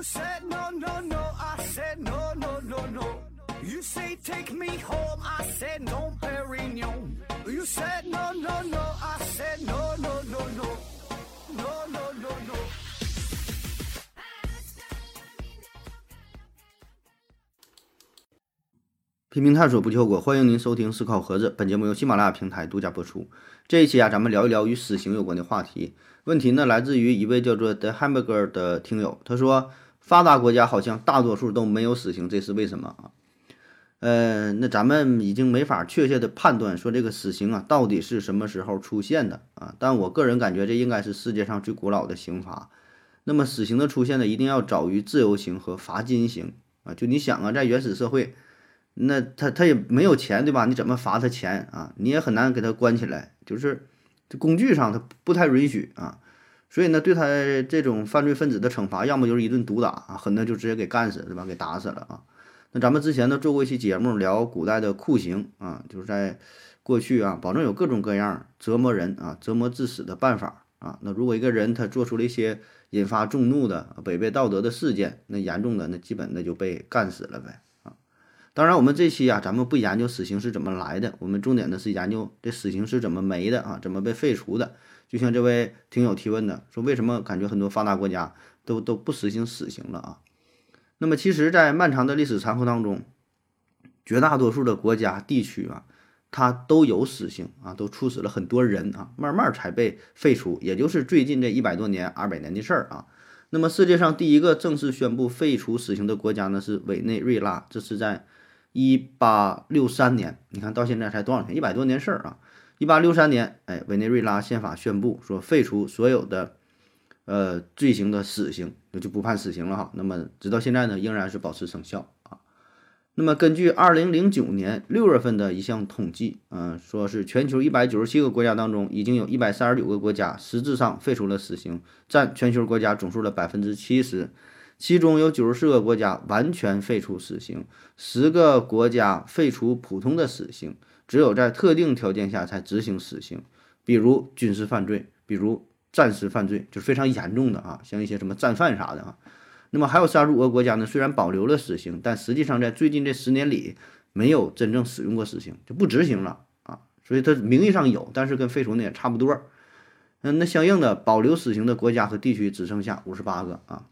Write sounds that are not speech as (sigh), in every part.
You said no, no, no, I said no, no, no, no. You say take me home, I said no, Perignon. You said no, no, no, I said no, no, no, no. No, no, no, no. 拼命探索不求果，欢迎您收听思考盒子。本节目由喜马拉雅平台独家播出。这一期啊，咱们聊一聊与死刑有关的话题。问题呢，来自于一位叫做 The Hamburger 的听友，他说，发达国家好像大多数都没有死刑，这是为什么啊？呃，那咱们已经没法确切的判断说这个死刑啊到底是什么时候出现的啊？但我个人感觉这应该是世界上最古老的刑罚。那么死刑的出现呢，一定要早于自由刑和罚金刑啊。就你想啊，在原始社会。那他他也没有钱，对吧？你怎么罚他钱啊？你也很难给他关起来，就是这工具上他不太允许啊。所以呢，对他这种犯罪分子的惩罚，要么就是一顿毒打啊，狠的就直接给干死，对吧？给打死了啊。那咱们之前呢做过一期节目聊古代的酷刑啊，就是在过去啊，保证有各种各样折磨人啊、折磨致死的办法啊。那如果一个人他做出了一些引发众怒的违背道德的事件，那严重的那基本那就被干死了呗啊。当然，我们这期啊，咱们不研究死刑是怎么来的，我们重点的是研究这死刑是怎么没的啊，怎么被废除的。就像这位听友提问的，说为什么感觉很多发达国家都都不实行死刑了啊？那么其实，在漫长的历史长河当中，绝大多数的国家地区啊，它都有死刑啊，都处死了很多人啊，慢慢才被废除，也就是最近这一百多年、二百年的事儿啊。那么世界上第一个正式宣布废除死刑的国家呢，是委内瑞拉，这是在。一八六三年，你看到现在才多少年？一百多年事儿啊！一八六三年，哎，委内瑞拉宪法宣布说废除所有的呃罪行的死刑，那就不判死刑了哈。那么直到现在呢，仍然是保持生效啊。那么根据二零零九年六月份的一项统计，嗯，说是全球一百九十七个国家当中，已经有一百三十九个国家实质上废除了死刑，占全球国家总数的百分之七十。其中有九十四个国家完全废除死刑，十个国家废除普通的死刑，只有在特定条件下才执行死刑，比如军事犯罪，比如战时犯罪，就非常严重的啊，像一些什么战犯啥的啊。那么还有三十五个国家呢，虽然保留了死刑，但实际上在最近这十年里没有真正使用过死刑，就不执行了啊。所以它名义上有，但是跟废除呢也差不多。嗯，那相应的保留死刑的国家和地区只剩下五十八个啊。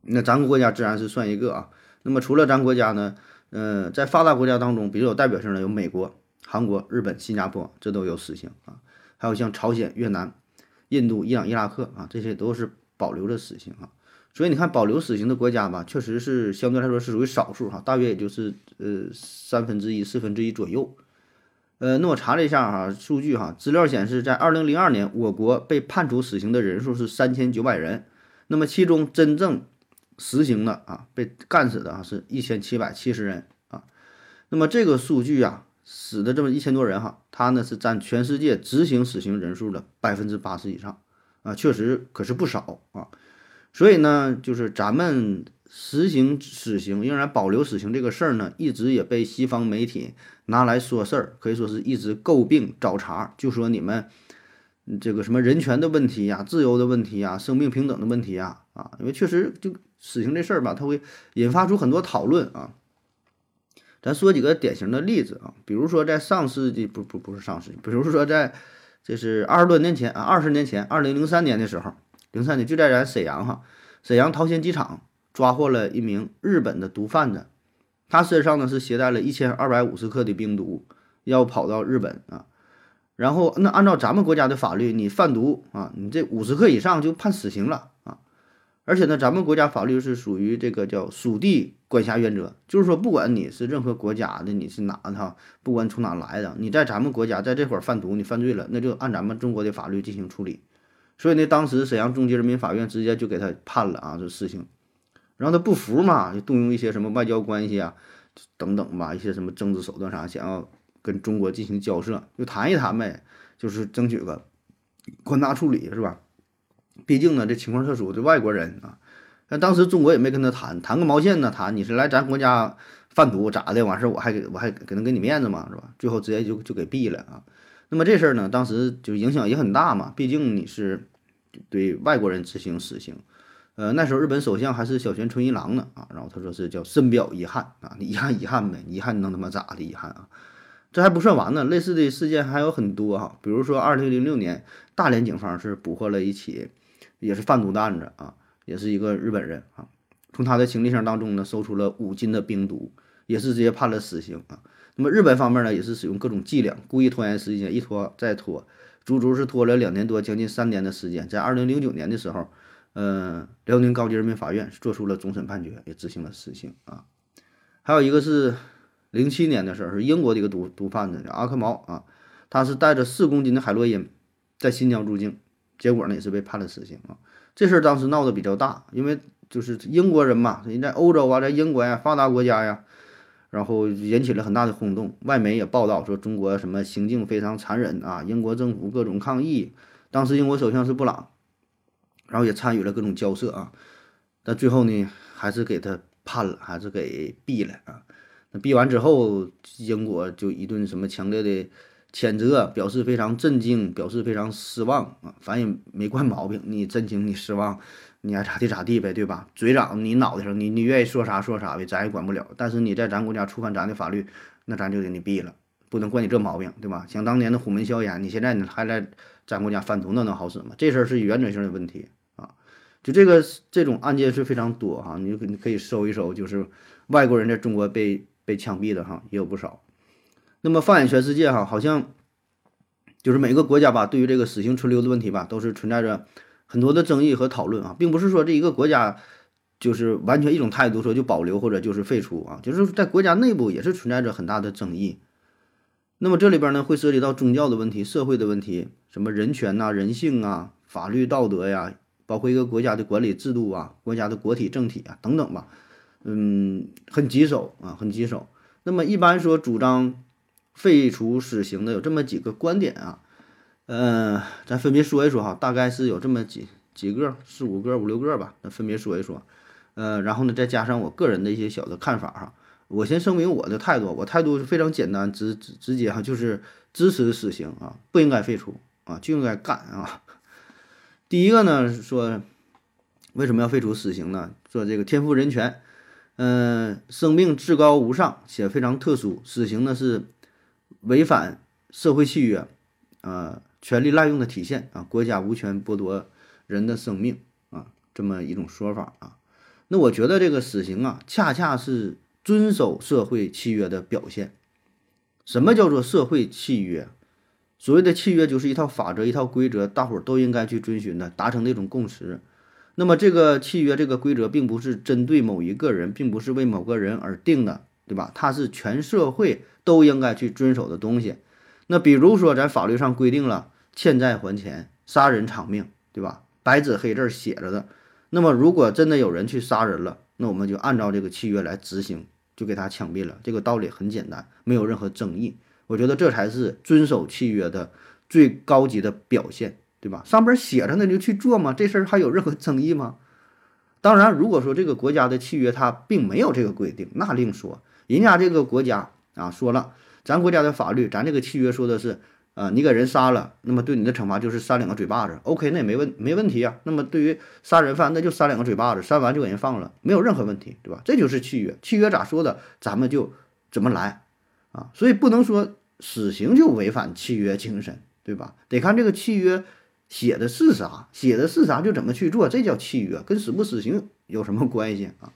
那咱国家自然是算一个啊。那么除了咱国家呢，嗯，在发达国家当中，比较有代表性的有美国、韩国、日本、新加坡，这都有死刑啊。还有像朝鲜、越南、印度、伊朗、伊拉克啊，这些都是保留着死刑啊。所以你看，保留死刑的国家吧，确实是相对来说是属于少数哈，大约也就是呃三分之一、四分之一左右。呃，那我查了一下哈，数据哈，资料显示，在二零零二年，我国被判处死刑的人数是三千九百人，那么其中真正实行的啊，被干死的啊，是一千七百七十人啊。那么这个数据啊，死的这么一千多人哈，他呢是占全世界执行死刑人数的百分之八十以上啊，确实可是不少啊。所以呢，就是咱们实行死刑仍然保留死刑这个事儿呢，一直也被西方媒体拿来说事儿，可以说是一直诟病找茬，就说你们这个什么人权的问题呀、自由的问题呀、生命平等的问题呀啊，因为确实就。死刑这事儿吧，它会引发出很多讨论啊。咱说几个典型的例子啊，比如说在上世纪不不不是上世纪，比如说在这是二十多年前啊，二十年前，二零零三年的时候，零三年就在咱沈阳哈，沈阳桃仙机场抓获了一名日本的毒贩子，他身上呢是携带了一千二百五十克的冰毒，要跑到日本啊。然后那按照咱们国家的法律，你贩毒啊，你这五十克以上就判死刑了。而且呢，咱们国家法律是属于这个叫属地管辖原则，就是说，不管你是任何国家的，你是哪的，不管从哪来的，你在咱们国家在这块儿贩毒，你犯罪了，那就按咱们中国的法律进行处理。所以呢，当时沈阳中级人民法院直接就给他判了啊，这事情。然后他不服嘛，就动用一些什么外交关系啊，等等吧，一些什么政治手段啥，想要跟中国进行交涉，就谈一谈呗，就是争取个宽大处理，是吧？毕竟呢，这情况特殊，这外国人啊，那当时中国也没跟他谈，谈个毛线呢？谈你是来咱国家贩毒咋的？完事儿我还给我还给能给你面子吗？是吧？最后直接就就给毙了啊。那么这事儿呢，当时就影响也很大嘛。毕竟你是对外国人执行死刑，呃，那时候日本首相还是小泉纯一郎呢啊，然后他说是叫深表遗憾啊，你遗憾遗憾呗，遗憾能他妈咋的遗憾啊？这还不算完呢，类似的事件还有很多哈，比如说二零零六年大连警方是捕获了一起也是贩毒的案子啊，也是一个日本人啊，从他的行李箱当中呢搜出了五斤的冰毒，也是直接判了死刑啊。那么日本方面呢，也是使用各种伎俩，故意拖延时间，一拖再拖，足足是拖了两年多，将近三年的时间，在二零零九年的时候。呃，辽宁高级人民法院做出了终审判决，也执行了死刑啊。还有一个是零七年的事儿，是英国的一个毒毒贩子叫阿克毛啊，他是带着四公斤的海洛因在新疆入境，结果呢也是被判了死刑啊。这事儿当时闹得比较大，因为就是英国人嘛，人在欧洲啊，在英国呀，发达国家呀，然后引起了很大的轰动，外媒也报道说中国什么行径非常残忍啊，英国政府各种抗议。当时英国首相是布朗。然后也参与了各种交涉啊，但最后呢，还是给他判了，还是给毙了啊。那毙完之后，英国就一顿什么强烈的谴责，表示非常震惊，表示非常失望啊。反正没惯毛病，你震惊，你失望，你爱咋地咋地呗，对吧？嘴长你脑袋上，你你愿意说啥说啥呗，咱也管不了。但是你在咱国家触犯咱的法律，那咱就给你毙了，不能怪你这毛病，对吧？想当年的虎门销烟，你现在你还来咱国家贩毒，那能好使吗？这事儿是原则性的问题啊。就这个这种案件是非常多哈，你你可以搜一搜，就是外国人在中国被被枪毙的哈也有不少。那么放眼全世界哈，好像就是每个国家吧，对于这个死刑存留的问题吧，都是存在着很多的争议和讨论啊，并不是说这一个国家就是完全一种态度说就保留或者就是废除啊，就是在国家内部也是存在着很大的争议。那么这里边呢会涉及到宗教的问题、社会的问题，什么人权呐、人性啊、法律道德呀。包括一个国家的管理制度啊，国家的国体政体啊等等吧，嗯，很棘手啊，很棘手。那么一般说主张废除死刑的有这么几个观点啊，呃，咱分别说一说哈，大概是有这么几几个，四五个、五六个吧，那分别说一说。呃，然后呢，再加上我个人的一些小的看法哈。我先声明我的态度，我态度是非常简单直直直接哈，就是支持死刑啊，不应该废除啊，就应该干啊。第一个呢，说为什么要废除死刑呢？说这个天赋人权，嗯，生命至高无上且非常特殊，死刑呢是违反社会契约，啊，权力滥用的体现啊，国家无权剥夺人的生命啊，这么一种说法啊。那我觉得这个死刑啊，恰恰是遵守社会契约的表现。什么叫做社会契约？所谓的契约就是一套法则、一套规则，大伙儿都应该去遵循的，达成的一种共识。那么这个契约、这个规则，并不是针对某一个人，并不是为某个人而定的，对吧？它是全社会都应该去遵守的东西。那比如说，咱法律上规定了欠债还钱、杀人偿命，对吧？白纸黑字写着的。那么如果真的有人去杀人了，那我们就按照这个契约来执行，就给他枪毙了。这个道理很简单，没有任何争议。我觉得这才是遵守契约的最高级的表现，对吧？上边写着呢就去做嘛，这事儿还有任何争议吗？当然，如果说这个国家的契约它并没有这个规定，那另说。人家这个国家啊说了，咱国家的法律，咱这个契约说的是，呃，你给人杀了，那么对你的惩罚就是扇两个嘴巴子。OK，那也没问没问题啊。那么对于杀人犯，那就扇两个嘴巴子，扇完就给人放了，没有任何问题，对吧？这就是契约，契约咋说的，咱们就怎么来啊。所以不能说。死刑就违反契约精神，对吧？得看这个契约写的是啥，写的是啥就怎么去做，这叫契约，跟死不死刑有什么关系啊？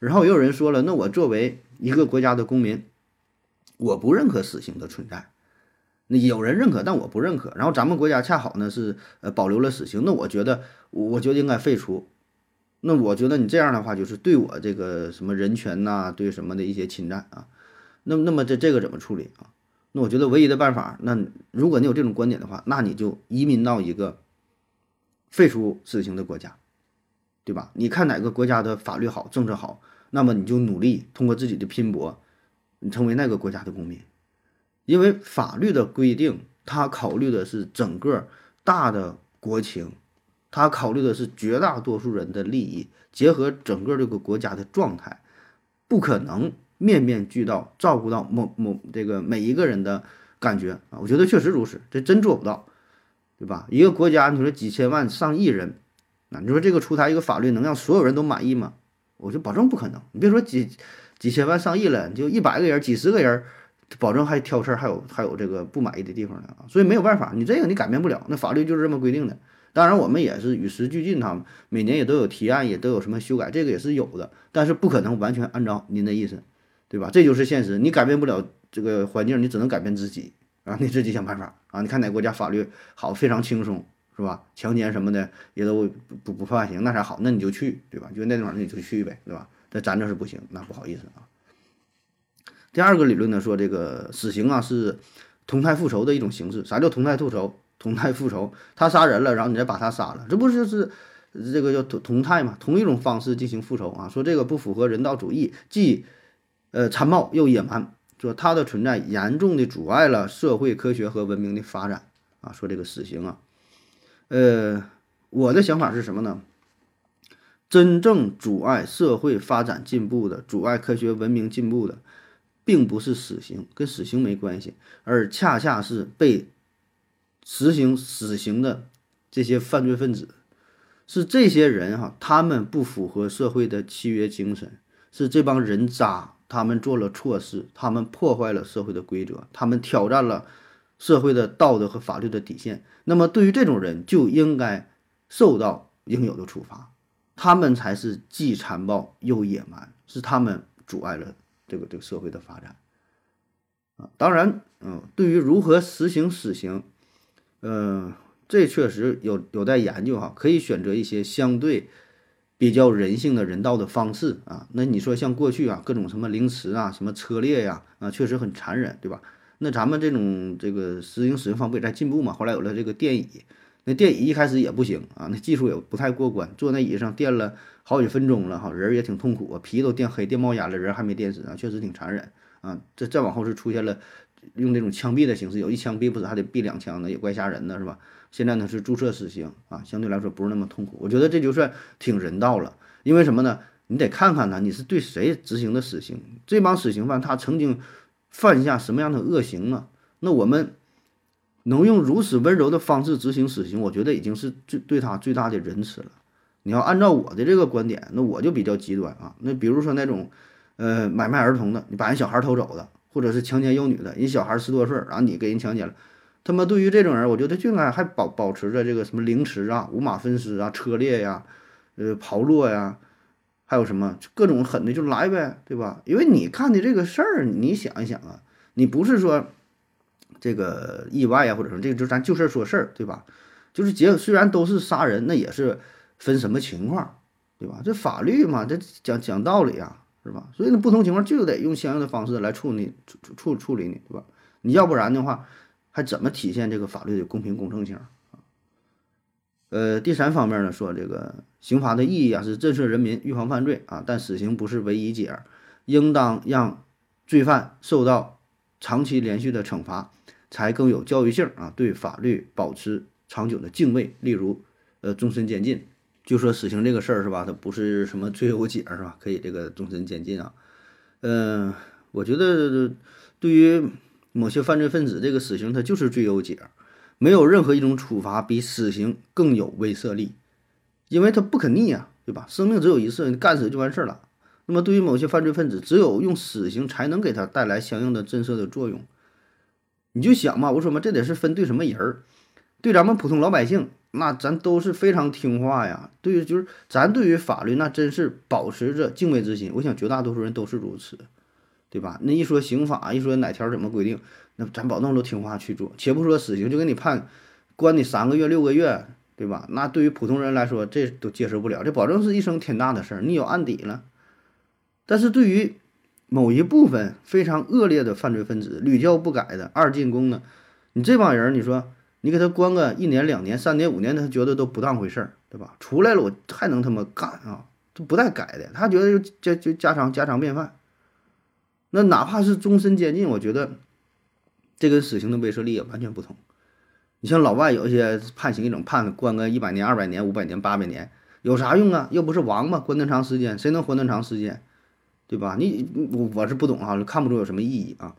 然后也有人说了，那我作为一个国家的公民，我不认可死刑的存在。那有人认可，但我不认可。然后咱们国家恰好呢是呃保留了死刑，那我觉得我觉得应该废除。那我觉得你这样的话就是对我这个什么人权呐，对什么的一些侵占啊。那那么这这个怎么处理啊？那我觉得唯一的办法，那如果你有这种观点的话，那你就移民到一个废除死刑的国家，对吧？你看哪个国家的法律好，政策好，那么你就努力通过自己的拼搏，你成为那个国家的公民。因为法律的规定，它考虑的是整个大的国情，它考虑的是绝大多数人的利益，结合整个这个国家的状态，不可能。面面俱到，照顾到某某这个每一个人的感觉啊，我觉得确实如此，这真做不到，对吧？一个国家你说几千万上亿人，那你说这个出台一个法律能让所有人都满意吗？我就保证不可能。你别说几几千万上亿了，就一百个人、几十个人，保证还挑事儿，还有还有这个不满意的地方呢啊。所以没有办法，你这个你改变不了，那法律就是这么规定的。当然，我们也是与时俱进，他们每年也都有提案，也都有什么修改，这个也是有的。但是不可能完全按照您的意思，对吧？这就是现实，你改变不了这个环境，你只能改变自己啊，你自己想办法啊。你看哪个国家法律好，非常轻松，是吧？强奸什么的也都不不判刑，那啥好，那你就去，对吧？就那地方你就去呗，对吧？那咱这是不行，那不好意思啊。第二个理论呢，说这个死刑啊是同态复仇的一种形式。啥叫同态复仇？同态复仇，他杀人了，然后你再把他杀了，这不就是这个叫同同态嘛？同一种方式进行复仇啊。说这个不符合人道主义，既呃残暴又野蛮。说它的存在严重的阻碍了社会科学和文明的发展啊。说这个死刑啊，呃，我的想法是什么呢？真正阻碍社会发展进步的，阻碍科学文明进步的，并不是死刑，跟死刑没关系，而恰恰是被实行死刑的这些犯罪分子，是这些人哈，他们不符合社会的契约精神，是这帮人渣，他们做了错事，他们破坏了社会的规则，他们挑战了社会的道德和法律的底线。那么，对于这种人，就应该受到应有的处罚。他们才是既残暴又野蛮，是他们阻碍了这个这个社会的发展啊。当然，嗯，对于如何实行死刑，嗯，这确实有有待研究哈。可以选择一些相对比较人性的人道的方式啊。那你说像过去啊，各种什么凌迟啊，什么车裂呀，啊，确实很残忍，对吧？那咱们这种这个实行死刑方不也在进步嘛？后来有了这个电椅。那电椅一开始也不行啊，那技术也不太过关，坐那椅子上垫了好几分钟了哈，人也挺痛苦啊，皮都垫黑、电冒烟了，人还没电死啊，确实挺残忍啊。这再往后是出现了用这种枪毙的形式，有一枪毙不死还得毙两枪呢，也怪吓人的，是吧？现在呢是注射死刑啊，相对来说不是那么痛苦，我觉得这就算挺人道了。因为什么呢？你得看看呢，你是对谁执行的死刑？这帮死刑犯他曾经犯下什么样的恶行呢？那我们。能用如此温柔的方式执行死刑，我觉得已经是最对他最大的仁慈了。你要按照我的这个观点，那我就比较极端啊。那比如说那种，呃，买卖儿童的，你把人小孩偷走的，或者是强奸幼女的，人小孩十多岁，然后你给人强奸了，他妈对于这种人，我觉得就应该还保保持着这个什么凌迟啊、五马分尸啊、车裂呀、呃刨落呀，还有什么各种狠的就来呗，对吧？因为你看的这个事儿，你想一想啊，你不是说。这个意外啊，或者说这个就咱就事儿说事儿，对吧？就是结虽然都是杀人，那也是分什么情况，对吧？这法律嘛，这讲讲道理啊，是吧？所以呢，不同情况就得用相应的方式来处理处处处理你，对吧？你要不然的话，还怎么体现这个法律的公平公正性？呃，第三方面呢，说这个刑罚的意义啊，是震慑人民，预防犯罪啊，但死刑不是唯一解，应当让罪犯受到长期连续的惩罚。才更有教育性啊！对法律保持长久的敬畏，例如，呃，终身监禁。就说死刑这个事儿是吧？它不是什么最优解是吧？可以这个终身监禁啊。嗯，我觉得对于某些犯罪分子，这个死刑它就是最优解。没有任何一种处罚比死刑更有威慑力，因为它不可逆啊，对吧？生命只有一次，你干死就完事儿了。那么对于某些犯罪分子，只有用死刑才能给他带来相应的震慑的作用。你就想嘛，我说嘛，这得是分对什么人儿，对咱们普通老百姓，那咱都是非常听话呀。对于就是咱对于法律，那真是保持着敬畏之心。我想绝大多数人都是如此，对吧？那一说刑法，一说哪条怎么规定，那咱保证都听话去做。且不说死刑，就给你判关你三个月、六个月，对吧？那对于普通人来说，这都接受不了，这保证是一生天大的事儿，你有案底了。但是对于某一部分非常恶劣的犯罪分子，屡教不改的二进宫的，你这帮人，你说你给他关个一年、两年、三年、五年，他觉得都不当回事儿，对吧？出来了我还能他妈干啊？他不带改的，他觉得就就就家常家常便饭。那哪怕是终身监禁，我觉得这跟死刑的威慑力也完全不同。你像老外有一些判刑一种判关个一百年、二百年、五百年、八百年，有啥用啊？又不是王八，关那长时间，谁能活那长时间？对吧？你我我是不懂啊，看不出有什么意义啊。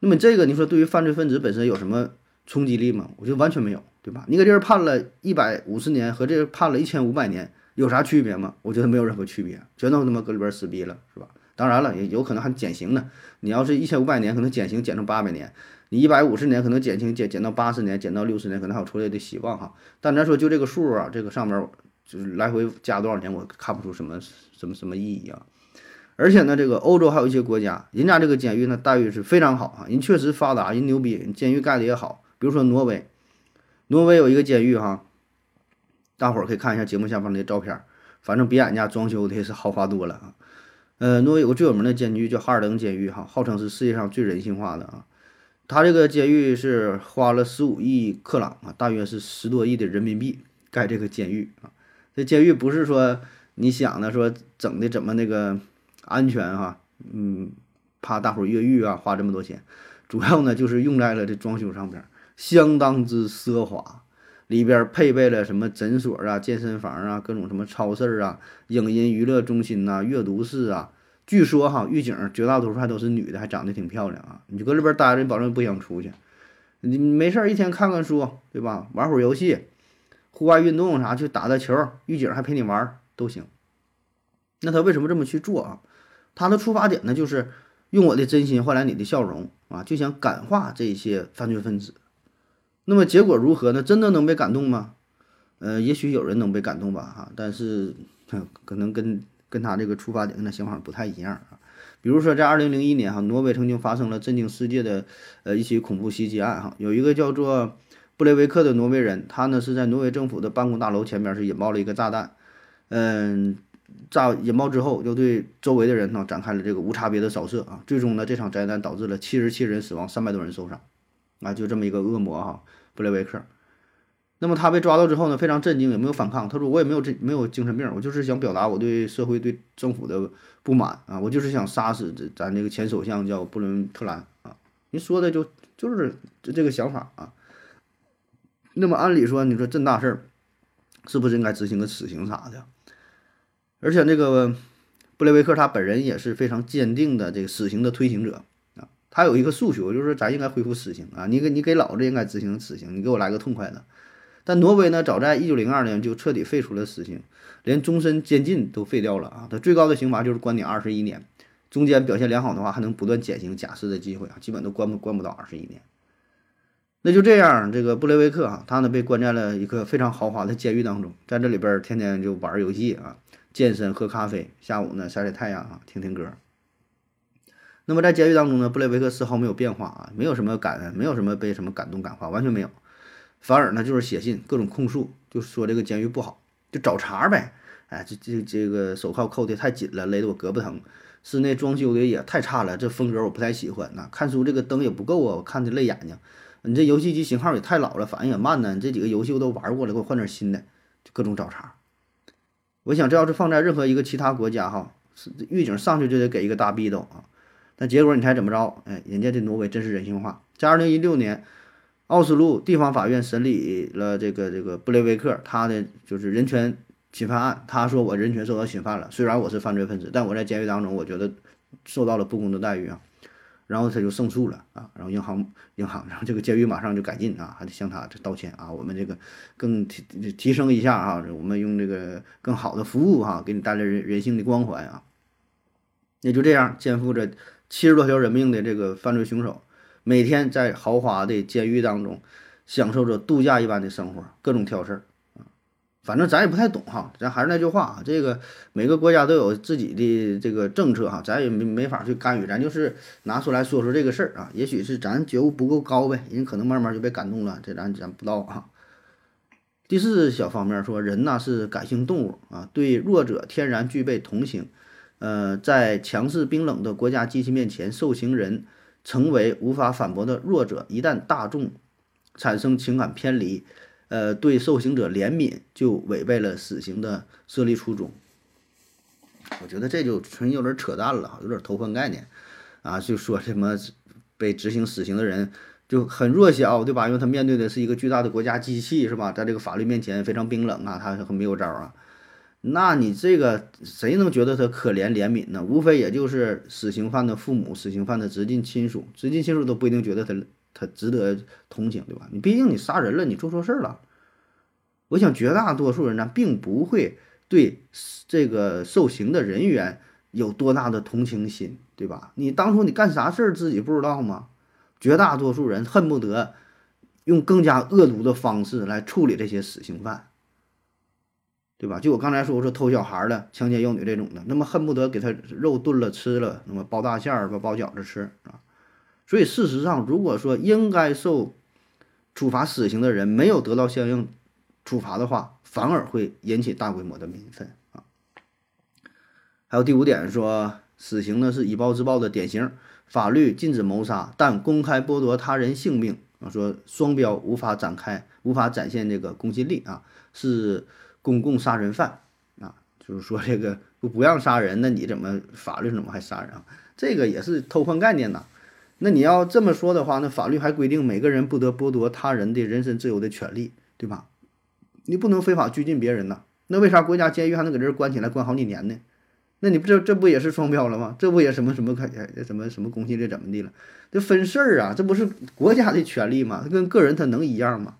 那么这个你说对于犯罪分子本身有什么冲击力吗？我觉得完全没有对吧？你给这人判了一百五十年和这人判了一千五百年有啥区别吗？我觉得没有任何区别，全都他妈搁里边撕逼了，是吧？当然了，也有可能还减刑呢。你要是一千五百年，可能减刑减成八百年；你一百五十年，可能减轻减减到八十年，减到六十年，可能还有出来的希望哈。但咱说就这个数啊，这个上面就是来回加多少年，我看不出什么什么什么意义啊。而且呢，这个欧洲还有一些国家，人家这个监狱呢待遇是非常好啊，人确实发达，人牛逼，监狱盖的也好。比如说挪威，挪威有一个监狱哈，大伙儿可以看一下节目下方的照片，反正比俺家装修的是豪华多了啊。呃，挪威有个最有名的监狱叫哈尔登监狱哈，号称是世界上最人性化的啊。他这个监狱是花了十五亿克朗啊，大约是十多亿的人民币盖这个监狱啊。这监狱不是说你想的说整的怎么那个。安全哈，嗯，怕大伙越狱啊，花这么多钱，主要呢就是用在了这装修上边，相当之奢华，里边配备了什么诊所啊、健身房啊、各种什么超市啊、影音娱乐中心呐、阅读室啊。据说哈，狱警绝大多数还都是女的，还长得挺漂亮啊。你就搁里边待着，你保证不想出去。你没事儿一天看看书，对吧？玩会儿游戏，户外运动啥去打打球，狱警还陪你玩都行。那他为什么这么去做啊？他的出发点呢，就是用我的真心换来你的笑容啊，就想感化这些犯罪分子。那么结果如何呢？真的能被感动吗？呃，也许有人能被感动吧，哈，但是 (laughs) 可能跟跟他这个出发点、跟他想法不太一样啊。比如说，在二零零一年哈，挪威曾经发生了震惊世界的呃一起恐怖袭击案哈，有一个叫做布雷维克的挪威人，他呢是在挪威政府的办公大楼前面是引爆了一个炸弹，嗯。炸引爆之后，又对周围的人呢展开了这个无差别的扫射啊！最终呢，这场灾难导致了七十七人死亡，三百多人受伤，啊，就这么一个恶魔哈，布雷维克。那么他被抓到之后呢，非常震惊，也没有反抗。他说：“我也没有这没有精神病，我就是想表达我对社会对政府的不满啊，我就是想杀死这咱这个前首相叫布伦特兰啊。”您说的就就是这这个想法啊。那么按理说，你说这大事儿，是不是应该执行个死刑啥的？而且那个布雷维克他本人也是非常坚定的这个死刑的推行者啊，他有一个诉求，就是咱应该恢复死刑啊，你给你给老子应该执行死刑，你给我来个痛快的。但挪威呢，早在一九零二年就彻底废除了死刑，连终身监禁都废掉了啊，他最高的刑罚就是关你二十一年，中间表现良好的话还能不断减刑假释的机会啊，基本都关不关不到二十一年。那就这样，这个布雷维克啊，他呢被关在了一个非常豪华的监狱当中，在这里边天天就玩游戏啊。健身、喝咖啡，下午呢晒晒太阳啊，听听歌。那么在监狱当中呢，布雷维克丝毫没有变化啊，没有什么感，没有什么被什么感动感化，完全没有。反而呢就是写信，各种控诉，就说这个监狱不好，就找茬呗。哎，这这这个手铐扣的太紧了，勒得我胳膊疼。室内装修的也太差了，这风格我不太喜欢呐。看书这个灯也不够啊，我看的累眼睛。你这游戏机型号也太老了，反应也慢呢。你这几个游戏我都玩过了，给我换点新的，就各种找茬。我想，这要是放在任何一个其他国家，哈，狱警上去就得给一个大逼斗啊！但结果你猜怎么着？哎，人家这挪威真是人性化。在二零一六年，奥斯陆地方法院审理了这个这个布雷维克他的就是人权侵犯案。他说我人权受到侵犯了，虽然我是犯罪分子，但我在监狱当中，我觉得受到了不公的待遇啊。然后他就胜诉了啊，然后银行银行，然后这个监狱马上就改进啊，还得向他这道歉啊，我们这个更提提升一下啊，我们用这个更好的服务哈，给你带来人人性的光环啊。也就这样，肩负着七十多条人命的这个犯罪凶手，每天在豪华的监狱当中享受着度假一般的生活，各种挑事儿。反正咱也不太懂哈，咱还是那句话啊，这个每个国家都有自己的这个政策哈，咱也没没法去干预，咱就是拿出来说说这个事儿啊。也许是咱觉悟不够高呗，人可能慢慢就被感动了，这咱咱不知道啊。第四小方面说，人呢是感性动物啊，对弱者天然具备同情。呃，在强势冰冷的国家机器面前，受刑人成为无法反驳的弱者。一旦大众产生情感偏离。呃，对受刑者怜悯就违背了死刑的设立初衷。我觉得这就纯有点扯淡了，有点偷换概念啊！就说什么被执行死刑的人就很弱小，对吧？因为他面对的是一个巨大的国家机器，是吧？在这个法律面前非常冰冷啊，他很没有招啊。那你这个谁能觉得他可怜怜悯呢？无非也就是死刑犯的父母、死刑犯的直系亲属，直系亲属都不一定觉得他他值得同情，对吧？你毕竟你杀人了，你做错事儿了。我想绝大多数人呢，并不会对这个受刑的人员有多大的同情心，对吧？你当初你干啥事儿自己不知道吗？绝大多数人恨不得用更加恶毒的方式来处理这些死刑犯，对吧？就我刚才说，我说偷小孩的、强奸幼女这种的，那么恨不得给他肉炖了吃了，那么包大馅儿，包饺子吃啊。所以事实上，如果说应该受处罚死刑的人没有得到相应处罚的话，反而会引起大规模的民愤啊。还有第五点说，死刑呢是以暴制暴的典型，法律禁止谋杀，但公开剥夺他人性命啊，说双标无法展开，无法展现这个公信力啊，是公共杀人犯啊，就是说这个不不让杀人，那你怎么法律怎么还杀人啊？这个也是偷换概念呐。那你要这么说的话，那法律还规定每个人不得剥夺他人的人身自由的权利，对吧？你不能非法拘禁别人呐，那为啥国家监狱还能搁这儿关起来关好几年呢？那你不这这不也是双标了吗？这不也什么什么开什么什么公信力怎么的了？这分事儿啊，这不是国家的权利吗？跟个人他能一样吗？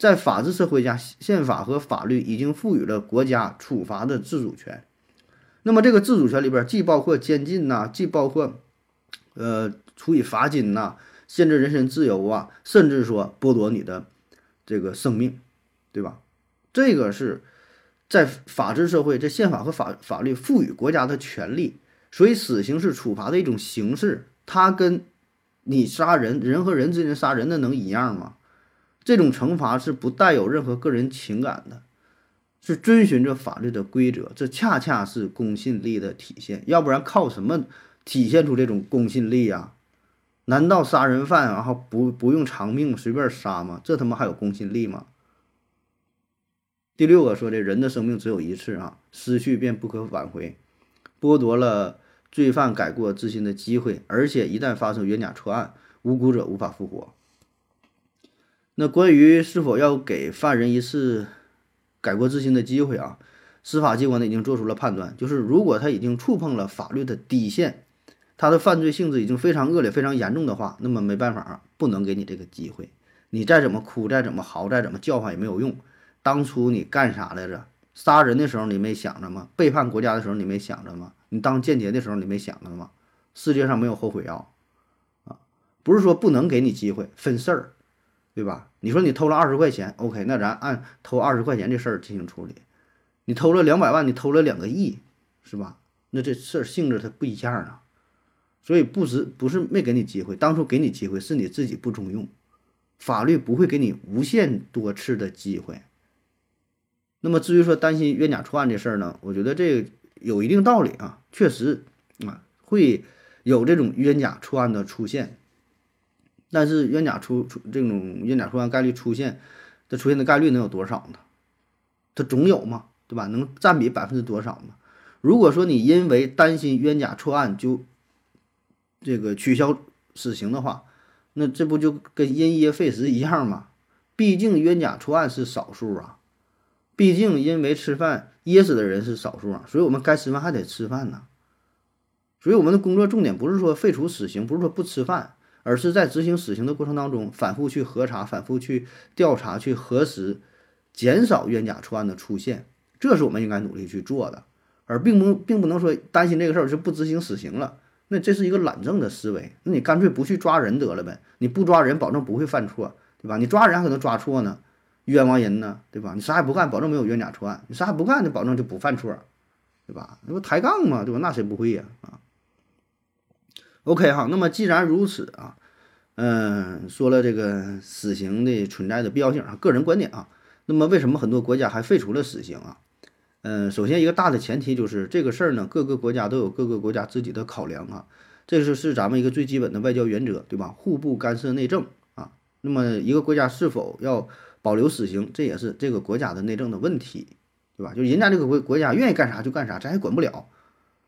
在法治社会下，宪法和法律已经赋予了国家处罚的自主权。那么这个自主权里边，既包括监禁呐，既包括呃处以罚金呐，限制人身自由啊，甚至说剥夺你的这个生命，对吧？这个是在法治社会，这宪法和法法律赋予国家的权利，所以死刑是处罚的一种形式。它跟你杀人，人和人之间杀人，那能一样吗？这种惩罚是不带有任何个人情感的，是遵循着法律的规则。这恰恰是公信力的体现。要不然靠什么体现出这种公信力呀？难道杀人犯然后不不用偿命随便杀吗？这他妈还有公信力吗？第六个说，这人的生命只有一次啊，失去便不可挽回，剥夺了罪犯改过自新的机会，而且一旦发生冤假错案，无辜者无法复活。那关于是否要给犯人一次改过自新的机会啊，司法机关呢已经做出了判断，就是如果他已经触碰了法律的底线，他的犯罪性质已经非常恶劣、非常严重的话，那么没办法，不能给你这个机会。你再怎么哭、再怎么嚎、再怎么叫唤也没有用。当初你干啥来着？杀人的时候你没想着吗？背叛国家的时候你没想着吗？你当间谍的时候你没想着吗？世界上没有后悔药，啊，不是说不能给你机会，分事儿，对吧？你说你偷了二十块钱，OK，那咱按偷二十块钱这事儿进行处理。你偷了两百万，你偷了两个亿，是吧？那这事儿性质它不一样啊，所以不是不是没给你机会，当初给你机会是你自己不中用，法律不会给你无限多次的机会。那么至于说担心冤假错案这事儿呢，我觉得这有一定道理啊，确实啊会有这种冤假错案的出现。但是冤假出出这种冤假错案概率出现，这出现的概率能有多少呢？它总有嘛，对吧？能占比百分之多少呢？如果说你因为担心冤假错案就这个取消死刑的话，那这不就跟因噎废食一样吗？毕竟冤假错案是少数啊。毕竟，因为吃饭噎死的人是少数啊，所以我们该吃饭还得吃饭呢。所以，我们的工作重点不是说废除死刑，不是说不吃饭，而是在执行死刑的过程当中，反复去核查、反复去调查、去核实，减少冤假错案的出现。这是我们应该努力去做的，而并不并不能说担心这个事儿就不执行死刑了。那这是一个懒政的思维。那你干脆不去抓人得了呗？你不抓人，保证不会犯错，对吧？你抓人还可能抓错呢。冤枉人呢，对吧？你啥也不干，保证没有冤假错案；你啥也不干，就保证就不犯错，对吧？那不抬杠嘛，对吧？那谁不会呀？啊，OK 哈。那么既然如此啊，嗯，说了这个死刑的存在的必要性啊，个人观点啊。那么为什么很多国家还废除了死刑啊？嗯，首先一个大的前提就是这个事儿呢，各个国家都有各个国家自己的考量啊，这是是咱们一个最基本的外交原则，对吧？互不干涉内政啊。那么一个国家是否要？保留死刑，这也是这个国家的内政的问题，对吧？就人家这个国国家愿意干啥就干啥，咱也管不了。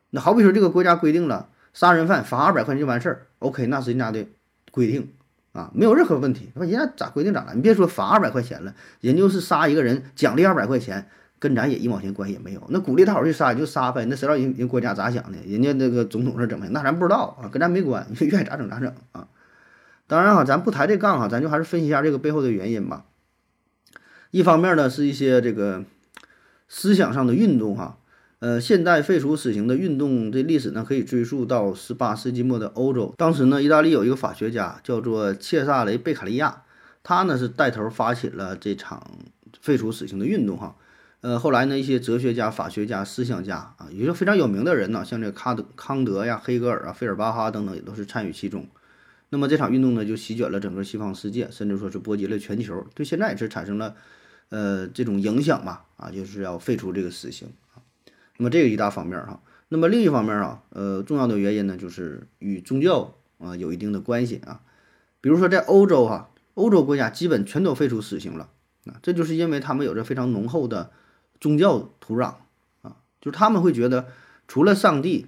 那好比说这个国家规定了杀人犯罚二百块钱就完事儿，OK，那是人家的规定啊，没有任何问题。那人家咋规定咋来？你别说罚二百块钱了，人就是杀一个人奖励二百块钱，跟咱也一毛钱关系也没有。那鼓励他好去杀就杀呗，那谁知道人人国家咋想的？人家那个总统是怎么样？那咱不知道啊，跟咱没关，你 (laughs) 愿意咋整咋整啊。当然哈，咱不抬这杠哈，咱就还是分析一下这个背后的原因吧。一方面呢，是一些这个思想上的运动哈。呃，现代废除死刑的运动这历史呢，可以追溯到十八世纪末的欧洲。当时呢，意大利有一个法学家叫做切萨雷贝卡利亚，他呢是带头发起了这场废除死刑的运动哈。呃，后来呢，一些哲学家、法学家、思想家啊，有些非常有名的人呢，像这个康德、康德呀、黑格尔啊、费尔巴哈等等，也都是参与其中。那么这场运动呢，就席卷了整个西方世界，甚至说是波及了全球，对现在也是产生了呃这种影响吧？啊，就是要废除这个死刑。那么这个一大方面哈，那么另一方面啊，呃，重要的原因呢，就是与宗教啊有一定的关系啊。比如说在欧洲哈，欧洲国家基本全都废除死刑了啊，这就是因为他们有着非常浓厚的。宗教土壤啊，就是他们会觉得，除了上帝，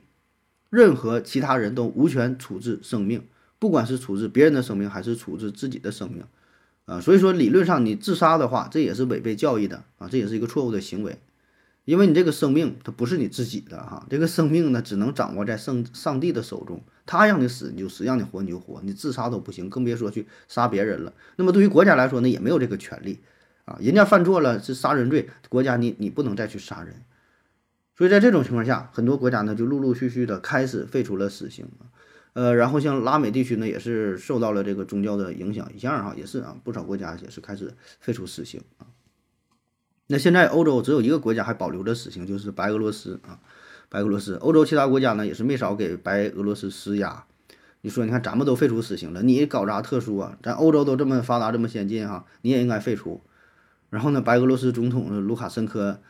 任何其他人都无权处置生命，不管是处置别人的生命还是处置自己的生命，啊，所以说理论上你自杀的话，这也是违背教义的啊，这也是一个错误的行为，因为你这个生命它不是你自己的哈，这个生命呢只能掌握在圣上帝的手中，他让你死你就死，让你活你就活，你自杀都不行，更别说去杀别人了。那么对于国家来说呢，也没有这个权利。啊，人家犯错了是杀人罪，国家你你不能再去杀人，所以在这种情况下，很多国家呢就陆陆续续的开始废除了死刑呃，然后像拉美地区呢也是受到了这个宗教的影响，一样哈也是啊，不少国家也是开始废除死刑啊。那现在欧洲只有一个国家还保留着死刑，就是白俄罗斯啊，白俄罗斯。欧洲其他国家呢也是没少给白俄罗斯施压。你说，你看咱们都废除死刑了，你搞啥特殊啊？咱欧洲都这么发达，这么先进哈，你也应该废除。然后呢，白俄罗斯总统卢卡申科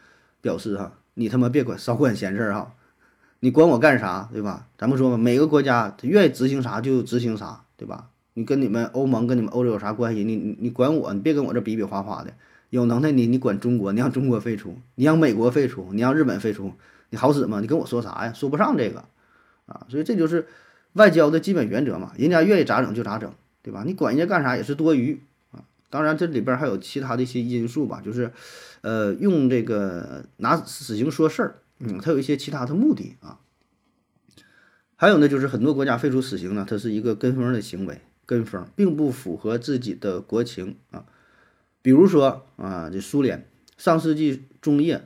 表示：“哈，你他妈别管，少管闲事儿哈，你管我干啥，对吧？咱们说嘛，每个国家他愿意执行啥就执行啥，对吧？你跟你们欧盟跟你们欧洲有啥关系？你你你管我，你别跟我这比比划划的。有能耐你你管中国，你让中国废除，你让美国废除，你让日本废除，你好使吗？你跟我说啥呀？说不上这个啊，所以这就是外交的基本原则嘛，人家愿意咋整就咋整，对吧？你管人家干啥也是多余啊。”当然，这里边还有其他的一些因素吧，就是，呃，用这个拿死刑说事儿，嗯，它有一些其他的目的啊。还有呢，就是很多国家废除死刑呢，它是一个跟风的行为，跟风并不符合自己的国情啊。比如说啊，这苏联上世纪中叶。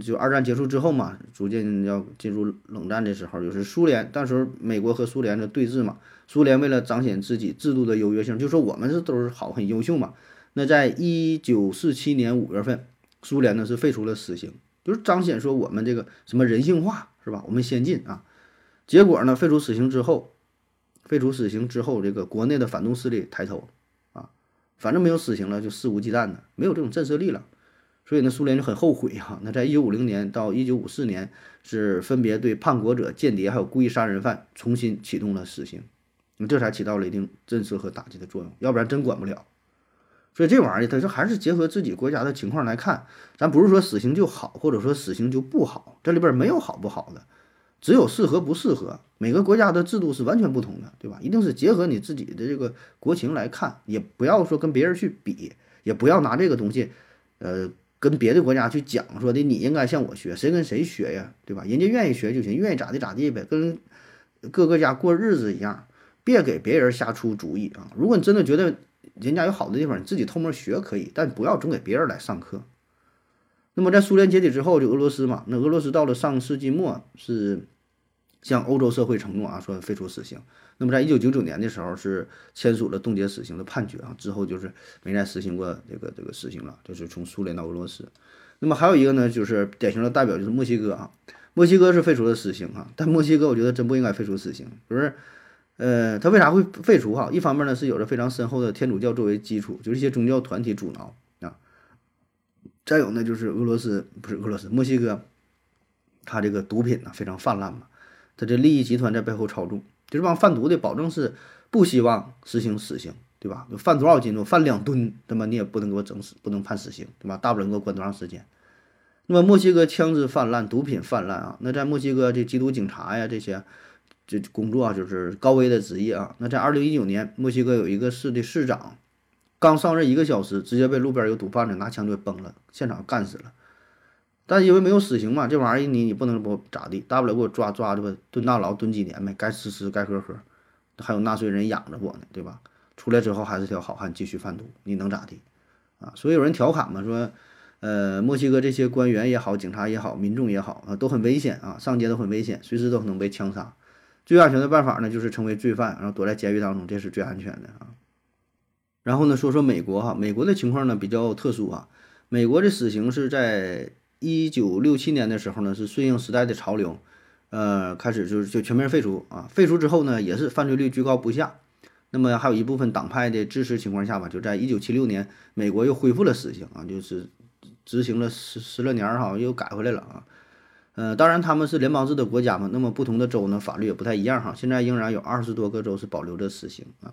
就二战结束之后嘛，逐渐要进入冷战的时候，就是苏联，当时美国和苏联的对峙嘛。苏联为了彰显自己制度的优越性，就说我们是都是好，很优秀嘛。那在一九四七年五月份，苏联呢是废除了死刑，就是彰显说我们这个什么人性化是吧？我们先进啊。结果呢，废除死刑之后，废除死刑之后，这个国内的反动势力抬头，反正没有死刑了，就肆无忌惮的，没有这种震慑力了。所以呢，苏联就很后悔哈。那在一九五零年到一九五四年，是分别对叛国者、间谍还有故意杀人犯重新启动了死刑，那这才起到了一定震慑和打击的作用。要不然真管不了。所以这玩意儿，它就还是结合自己国家的情况来看。咱不是说死刑就好，或者说死刑就不好，这里边没有好不好的，只有适合不适合。每个国家的制度是完全不同的，对吧？一定是结合你自己的这个国情来看，也不要说跟别人去比，也不要拿这个东西，呃。跟别的国家去讲说的，你应该向我学，谁跟谁学呀，对吧？人家愿意学就行，愿意咋地咋地呗，跟各个家过日子一样，别给别人瞎出主意啊！如果你真的觉得人家有好的地方，你自己偷摸学可以，但不要总给别人来上课。那么在苏联解体之后，就俄罗斯嘛，那俄罗斯到了上世纪末是向欧洲社会承诺啊，说废除死刑。那么，在一九九九年的时候，是签署了冻结死刑的判决啊，之后就是没再实行过这个这个死刑了，就是从苏联到俄罗斯。那么还有一个呢，就是典型的代表就是墨西哥啊，墨西哥是废除了死刑啊，但墨西哥我觉得真不应该废除死刑，不是？呃，他为啥会废除哈？一方面呢是有着非常深厚的天主教作为基础，就是一些宗教团体阻挠啊。再有呢就是俄罗斯不是俄罗斯，墨西哥，他这个毒品呢非常泛滥嘛，他这利益集团在背后操纵。就这帮贩毒的，保证是不希望实行死刑，对吧？就贩多少斤重，贩两吨，对吧？你也不能给我整死，不能判死刑，对吧？大不了给我关多长时间。那么墨西哥枪支泛滥，毒品泛滥啊。那在墨西哥这缉毒警察呀，这些这工作啊，就是高危的职业啊。那在二零一九年，墨西哥有一个市的市长刚上任一个小时，直接被路边有毒贩子拿枪就崩了，现场干死了。但因为没有死刑嘛，这玩意儿你你不能不咋地，大不了给我抓抓着吧，蹲大牢蹲几年呗，该吃吃该喝喝，还有纳税人养着我呢，对吧？出来之后还是条好汉，继续贩毒，你能咋地？啊，所以有人调侃嘛，说，呃，墨西哥这些官员也好，警察也好，民众也好啊，都很危险啊，上街都很危险，随时都可能被枪杀。最安全的办法呢，就是成为罪犯，然后躲在监狱当中，这是最安全的啊。然后呢，说说美国哈，美国的情况呢比较特殊啊。美国的死刑是在一九六七年的时候呢，是顺应时代的潮流，呃，开始就是就全面废除啊。废除之后呢，也是犯罪率居高不下。那么还有一部分党派的支持情况下吧，就在一九七六年，美国又恢复了死刑啊，就是执行了十十来年儿哈，又改回来了啊。呃，当然他们是联邦制的国家嘛，那么不同的州呢法律也不太一样哈。现在仍然有二十多个州是保留着死刑啊。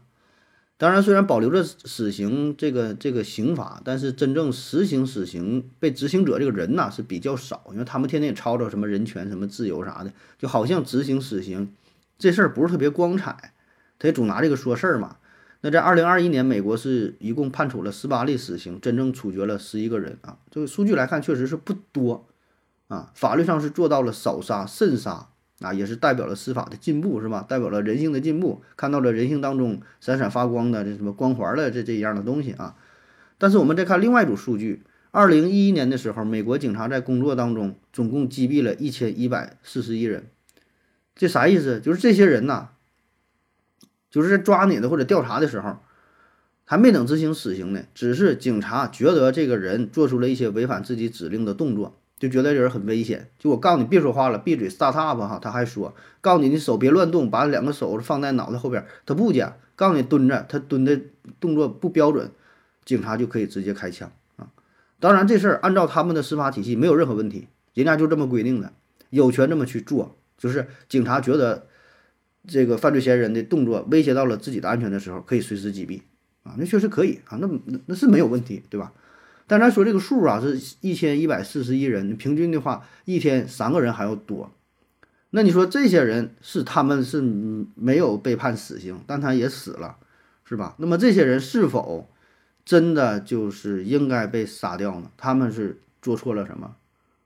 当然，虽然保留着死刑这个这个刑罚，但是真正实行死刑被执行者这个人呐是比较少，因为他们天天也吵吵什么人权、什么自由啥的，就好像执行死刑这事儿不是特别光彩，他也总拿这个说事儿嘛。那在二零二一年，美国是一共判处了十八例死刑，真正处决了十一个人啊。这个数据来看，确实是不多啊。法律上是做到了少杀慎杀。啊，也是代表了司法的进步，是吧？代表了人性的进步，看到了人性当中闪闪发光的这什么光环的这这一样的东西啊。但是我们再看另外一组数据，二零一一年的时候，美国警察在工作当中总共击毙了一千一百四十一人，这啥意思？就是这些人呐，就是在抓你的或者调查的时候，还没等执行死刑呢，只是警察觉得这个人做出了一些违反自己指令的动作。就觉得这人很危险，就我告诉你别说话了，闭嘴，start up 哈。他还说，告诉你你手别乱动，把两个手放在脑袋后边。他不讲，告诉你蹲着，他蹲的动作不标准，警察就可以直接开枪啊。当然这事儿按照他们的司法体系没有任何问题，人家就这么规定的，有权这么去做。就是警察觉得这个犯罪嫌疑人的动作威胁到了自己的安全的时候，可以随时击毙啊，那确实可以啊，那那那是没有问题，对吧？但咱说这个数啊，是一千一百四十一人，平均的话，一天三个人还要多。那你说这些人是他们是没有被判死刑，但他也死了，是吧？那么这些人是否真的就是应该被杀掉呢？他们是做错了什么，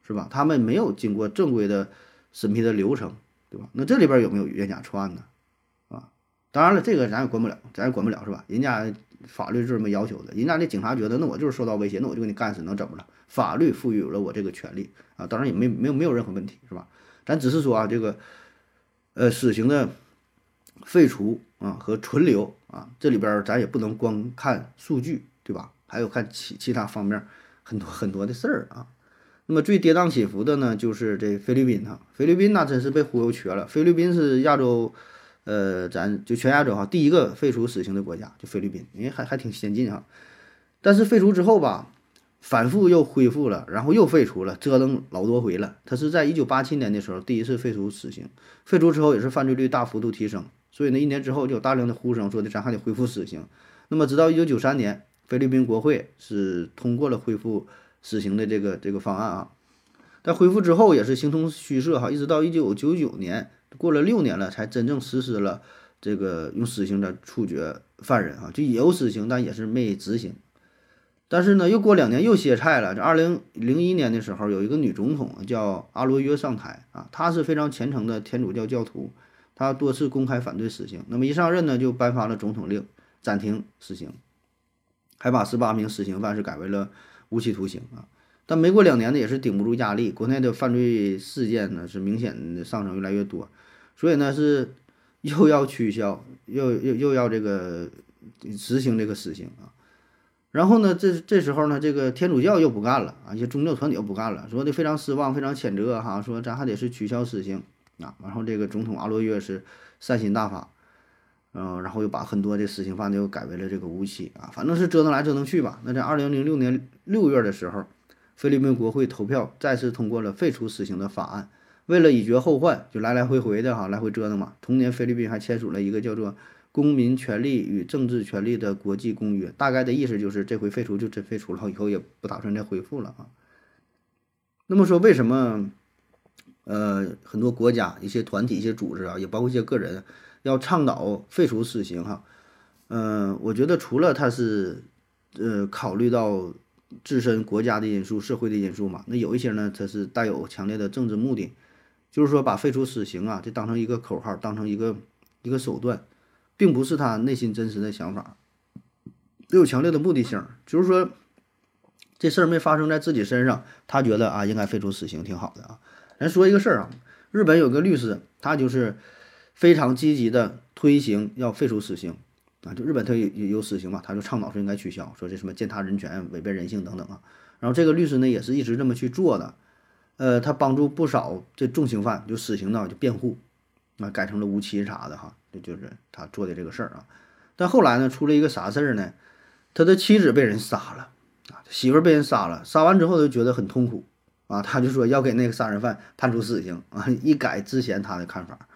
是吧？他们没有经过正规的审批的流程，对吧？那这里边有没有冤假错案呢？啊，当然了，这个咱也管不了，咱也管不了，是吧？人家。法律是这么要求的，人家那警察觉得，那我就是受到威胁，那我就给你干死，能怎么了？法律赋予了我这个权利啊，当然也没没有没有任何问题，是吧？咱只是说啊，这个呃死刑的废除啊和存留啊，这里边咱也不能光看数据，对吧？还有看其其他方面很多很多的事儿啊。那么最跌宕起伏的呢，就是这菲律宾哈，菲律宾那真是被忽悠瘸了，菲律宾是亚洲。呃，咱就全亚洲哈，第一个废除死刑的国家就菲律宾，因为还还挺先进哈。但是废除之后吧，反复又恢复了，然后又废除了，折腾老多回了。他是在一九八七年的时候第一次废除死刑，废除之后也是犯罪率大幅度提升，所以呢，一年之后就有大量的呼声说的咱还得恢复死刑。那么直到一九九三年，菲律宾国会是通过了恢复死刑的这个这个方案啊。但恢复之后也是形同虚设哈，一直到一九九九年。过了六年了，才真正实施了这个用死刑的处决犯人啊，就也有死刑，但也是没执行。但是呢，又过两年又歇菜了。这二零零一年的时候，有一个女总统叫阿罗约上台啊，她是非常虔诚的天主教教徒，她多次公开反对死刑。那么一上任呢，就颁发了总统令，暂停死刑，还把十八名死刑犯是改为了无期徒刑啊。但没过两年呢，也是顶不住压力，国内的犯罪事件呢是明显的上升，越来越多，所以呢是又要取消，又又又要这个执行这个死刑啊。然后呢，这这时候呢，这个天主教又不干了啊，一些宗教团体又不干了，说的非常失望，非常谴责哈，说咱还得是取消死刑啊。然后这个总统阿罗约是善心大发，嗯，然后又把很多的死刑犯又改为了这个无期啊，反正是折腾来折腾去吧。那在二零零六年六月的时候。菲律宾国会投票再次通过了废除死刑的法案。为了以绝后患，就来来回回的哈，来回折腾嘛。同年，菲律宾还签署了一个叫做《公民权利与政治权利的国际公约》，大概的意思就是这回废除就真废除了，以后也不打算再恢复了啊。那么说，为什么呃很多国家、一些团体、一些组织啊，也包括一些个人，要倡导废除死刑哈？嗯，我觉得除了他是呃考虑到。自身国家的因素、社会的因素嘛，那有一些呢，它是带有强烈的政治目的，就是说把废除死刑啊，就当成一个口号，当成一个一个手段，并不是他内心真实的想法都有强烈的目的性，就是说这事儿没发生在自己身上，他觉得啊应该废除死刑挺好的啊。咱说一个事儿啊，日本有个律师，他就是非常积极的推行要废除死刑啊，就日本他有有死刑嘛，他就倡导说应该取消，说这什么践踏人权、违背人性等等啊。然后这个律师呢也是一直这么去做的，呃，他帮助不少这重刑犯就死刑的就辩护，啊改成了无期啥的哈，这就是他做的这个事儿啊。但后来呢，出了一个啥事儿呢？他的妻子被人杀了啊，媳妇儿被人杀了，杀完之后就觉得很痛苦啊，他就说要给那个杀人犯判处死刑啊，一改之前他的看法。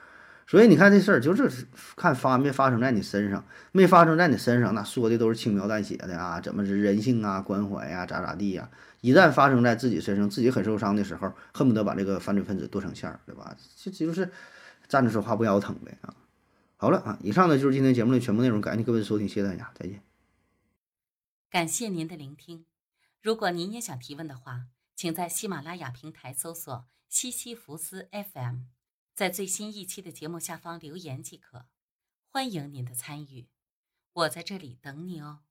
所以你看这事儿就是看发没发生在你身上，没发生在你身上，那说的都是轻描淡写的啊，怎么是人性啊、关怀呀、咋咋地呀？一旦发生在自己身上，自己很受伤的时候，恨不得把这个犯罪分子剁成馅儿，对吧？这就是站着说话不腰疼呗啊！好了啊，以上呢就是今天节目的全部内容，感谢各位收听，谢谢大家，再见。感谢您的聆听。如果您也想提问的话，请在喜马拉雅平台搜索“西西弗斯 FM”，在最新一期的节目下方留言即可。欢迎您的参与，我在这里等你哦。